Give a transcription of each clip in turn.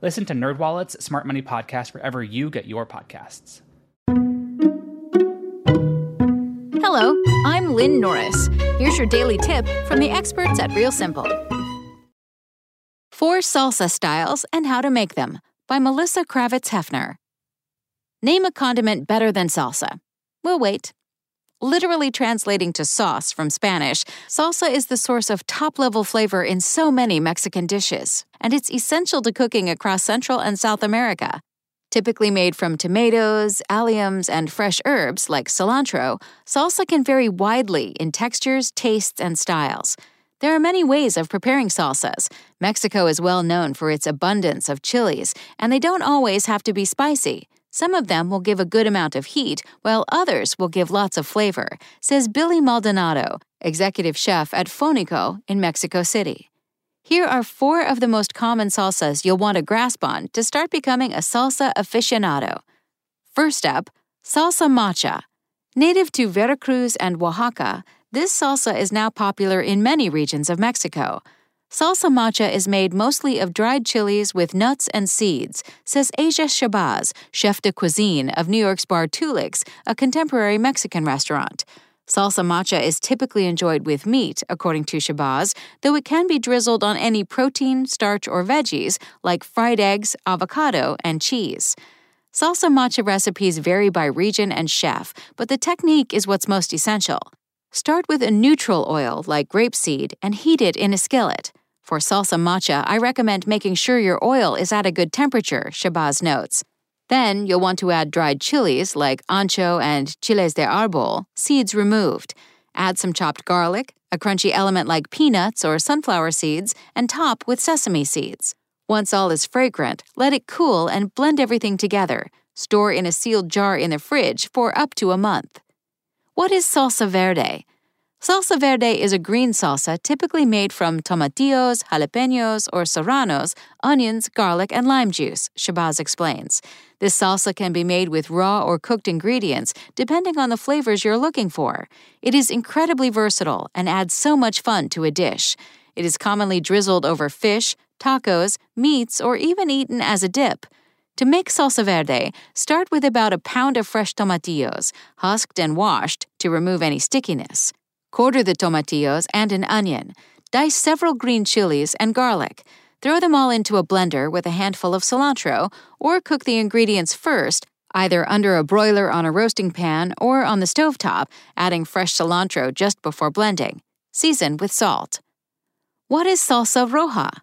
Listen to NerdWallet's Smart Money Podcast wherever you get your podcasts. Hello, I'm Lynn Norris. Here's your daily tip from the experts at Real Simple. Four salsa styles and how to make them by Melissa Kravitz Hoeffner. Name a condiment better than salsa. We'll wait. Literally translating to sauce from Spanish, salsa is the source of top level flavor in so many Mexican dishes, and it's essential to cooking across Central and South America. Typically made from tomatoes, alliums, and fresh herbs like cilantro, salsa can vary widely in textures, tastes, and styles. There are many ways of preparing salsas. Mexico is well known for its abundance of chilies, and they don't always have to be spicy. Some of them will give a good amount of heat, while others will give lots of flavor, says Billy Maldonado, executive chef at Fonico in Mexico City. Here are four of the most common salsas you'll want to grasp on to start becoming a salsa aficionado. First up, salsa macha. Native to Veracruz and Oaxaca, this salsa is now popular in many regions of Mexico. Salsa macha is made mostly of dried chilies with nuts and seeds, says Asia Shabazz, chef de cuisine of New York's Bar Tulix, a contemporary Mexican restaurant. Salsa macha is typically enjoyed with meat, according to Shabazz, though it can be drizzled on any protein, starch, or veggies like fried eggs, avocado, and cheese. Salsa macha recipes vary by region and chef, but the technique is what's most essential. Start with a neutral oil like grapeseed and heat it in a skillet. For salsa macha, I recommend making sure your oil is at a good temperature, Shabazz notes. Then you'll want to add dried chilies like ancho and chiles de arbol, seeds removed. Add some chopped garlic, a crunchy element like peanuts or sunflower seeds, and top with sesame seeds. Once all is fragrant, let it cool and blend everything together. Store in a sealed jar in the fridge for up to a month. What is salsa verde? Salsa verde is a green salsa typically made from tomatillos, jalapenos, or serranos, onions, garlic, and lime juice, Shabazz explains. This salsa can be made with raw or cooked ingredients, depending on the flavors you're looking for. It is incredibly versatile and adds so much fun to a dish. It is commonly drizzled over fish, tacos, meats, or even eaten as a dip. To make salsa verde, start with about a pound of fresh tomatillos, husked and washed to remove any stickiness. Quarter the tomatillos and an onion. Dice several green chilies and garlic. Throw them all into a blender with a handful of cilantro, or cook the ingredients first, either under a broiler on a roasting pan or on the stove top, adding fresh cilantro just before blending. Season with salt. What is salsa roja?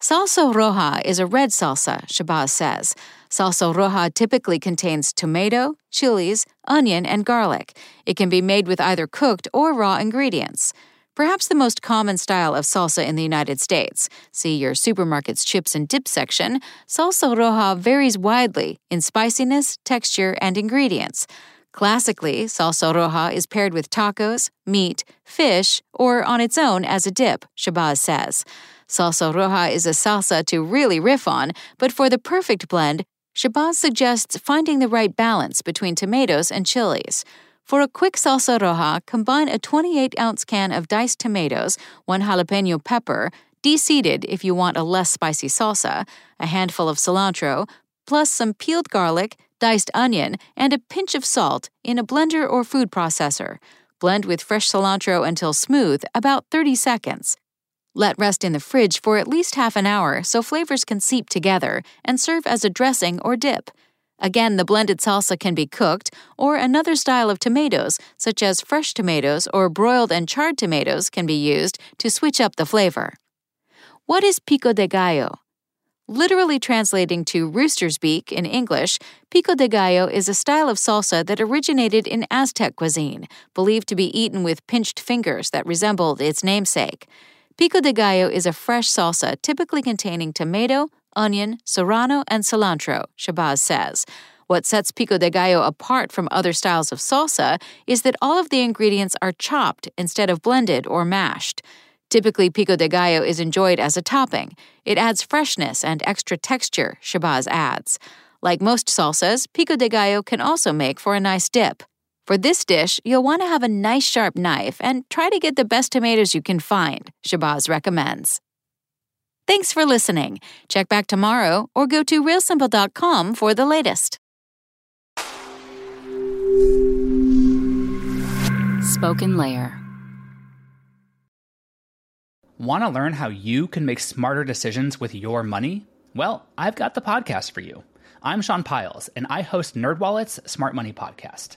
Salsa roja is a red salsa, Shabazz says. Salsa roja typically contains tomato, chilies, onion, and garlic. It can be made with either cooked or raw ingredients. Perhaps the most common style of salsa in the United States, see your supermarket's chips and dip section, salsa roja varies widely in spiciness, texture, and ingredients. Classically, salsa roja is paired with tacos, meat, fish, or on its own as a dip, Shabazz says. Salsa roja is a salsa to really riff on, but for the perfect blend, Shabazz suggests finding the right balance between tomatoes and chilies. For a quick salsa roja, combine a 28 ounce can of diced tomatoes, one jalapeno pepper, deseeded if you want a less spicy salsa, a handful of cilantro, plus some peeled garlic, diced onion, and a pinch of salt in a blender or food processor. Blend with fresh cilantro until smooth, about 30 seconds. Let rest in the fridge for at least half an hour so flavors can seep together and serve as a dressing or dip. Again, the blended salsa can be cooked, or another style of tomatoes, such as fresh tomatoes or broiled and charred tomatoes, can be used to switch up the flavor. What is pico de gallo? Literally translating to rooster's beak in English, pico de gallo is a style of salsa that originated in Aztec cuisine, believed to be eaten with pinched fingers that resembled its namesake. Pico de gallo is a fresh salsa typically containing tomato, onion, serrano, and cilantro, Shabazz says. What sets pico de gallo apart from other styles of salsa is that all of the ingredients are chopped instead of blended or mashed. Typically, pico de gallo is enjoyed as a topping. It adds freshness and extra texture, Shabazz adds. Like most salsas, pico de gallo can also make for a nice dip. For this dish, you'll want to have a nice sharp knife and try to get the best tomatoes you can find, Shabazz recommends. Thanks for listening. Check back tomorrow or go to realsimple.com for the latest. Spoken Layer. Want to learn how you can make smarter decisions with your money? Well, I've got the podcast for you. I'm Sean Pyles, and I host NerdWallet's Smart Money Podcast.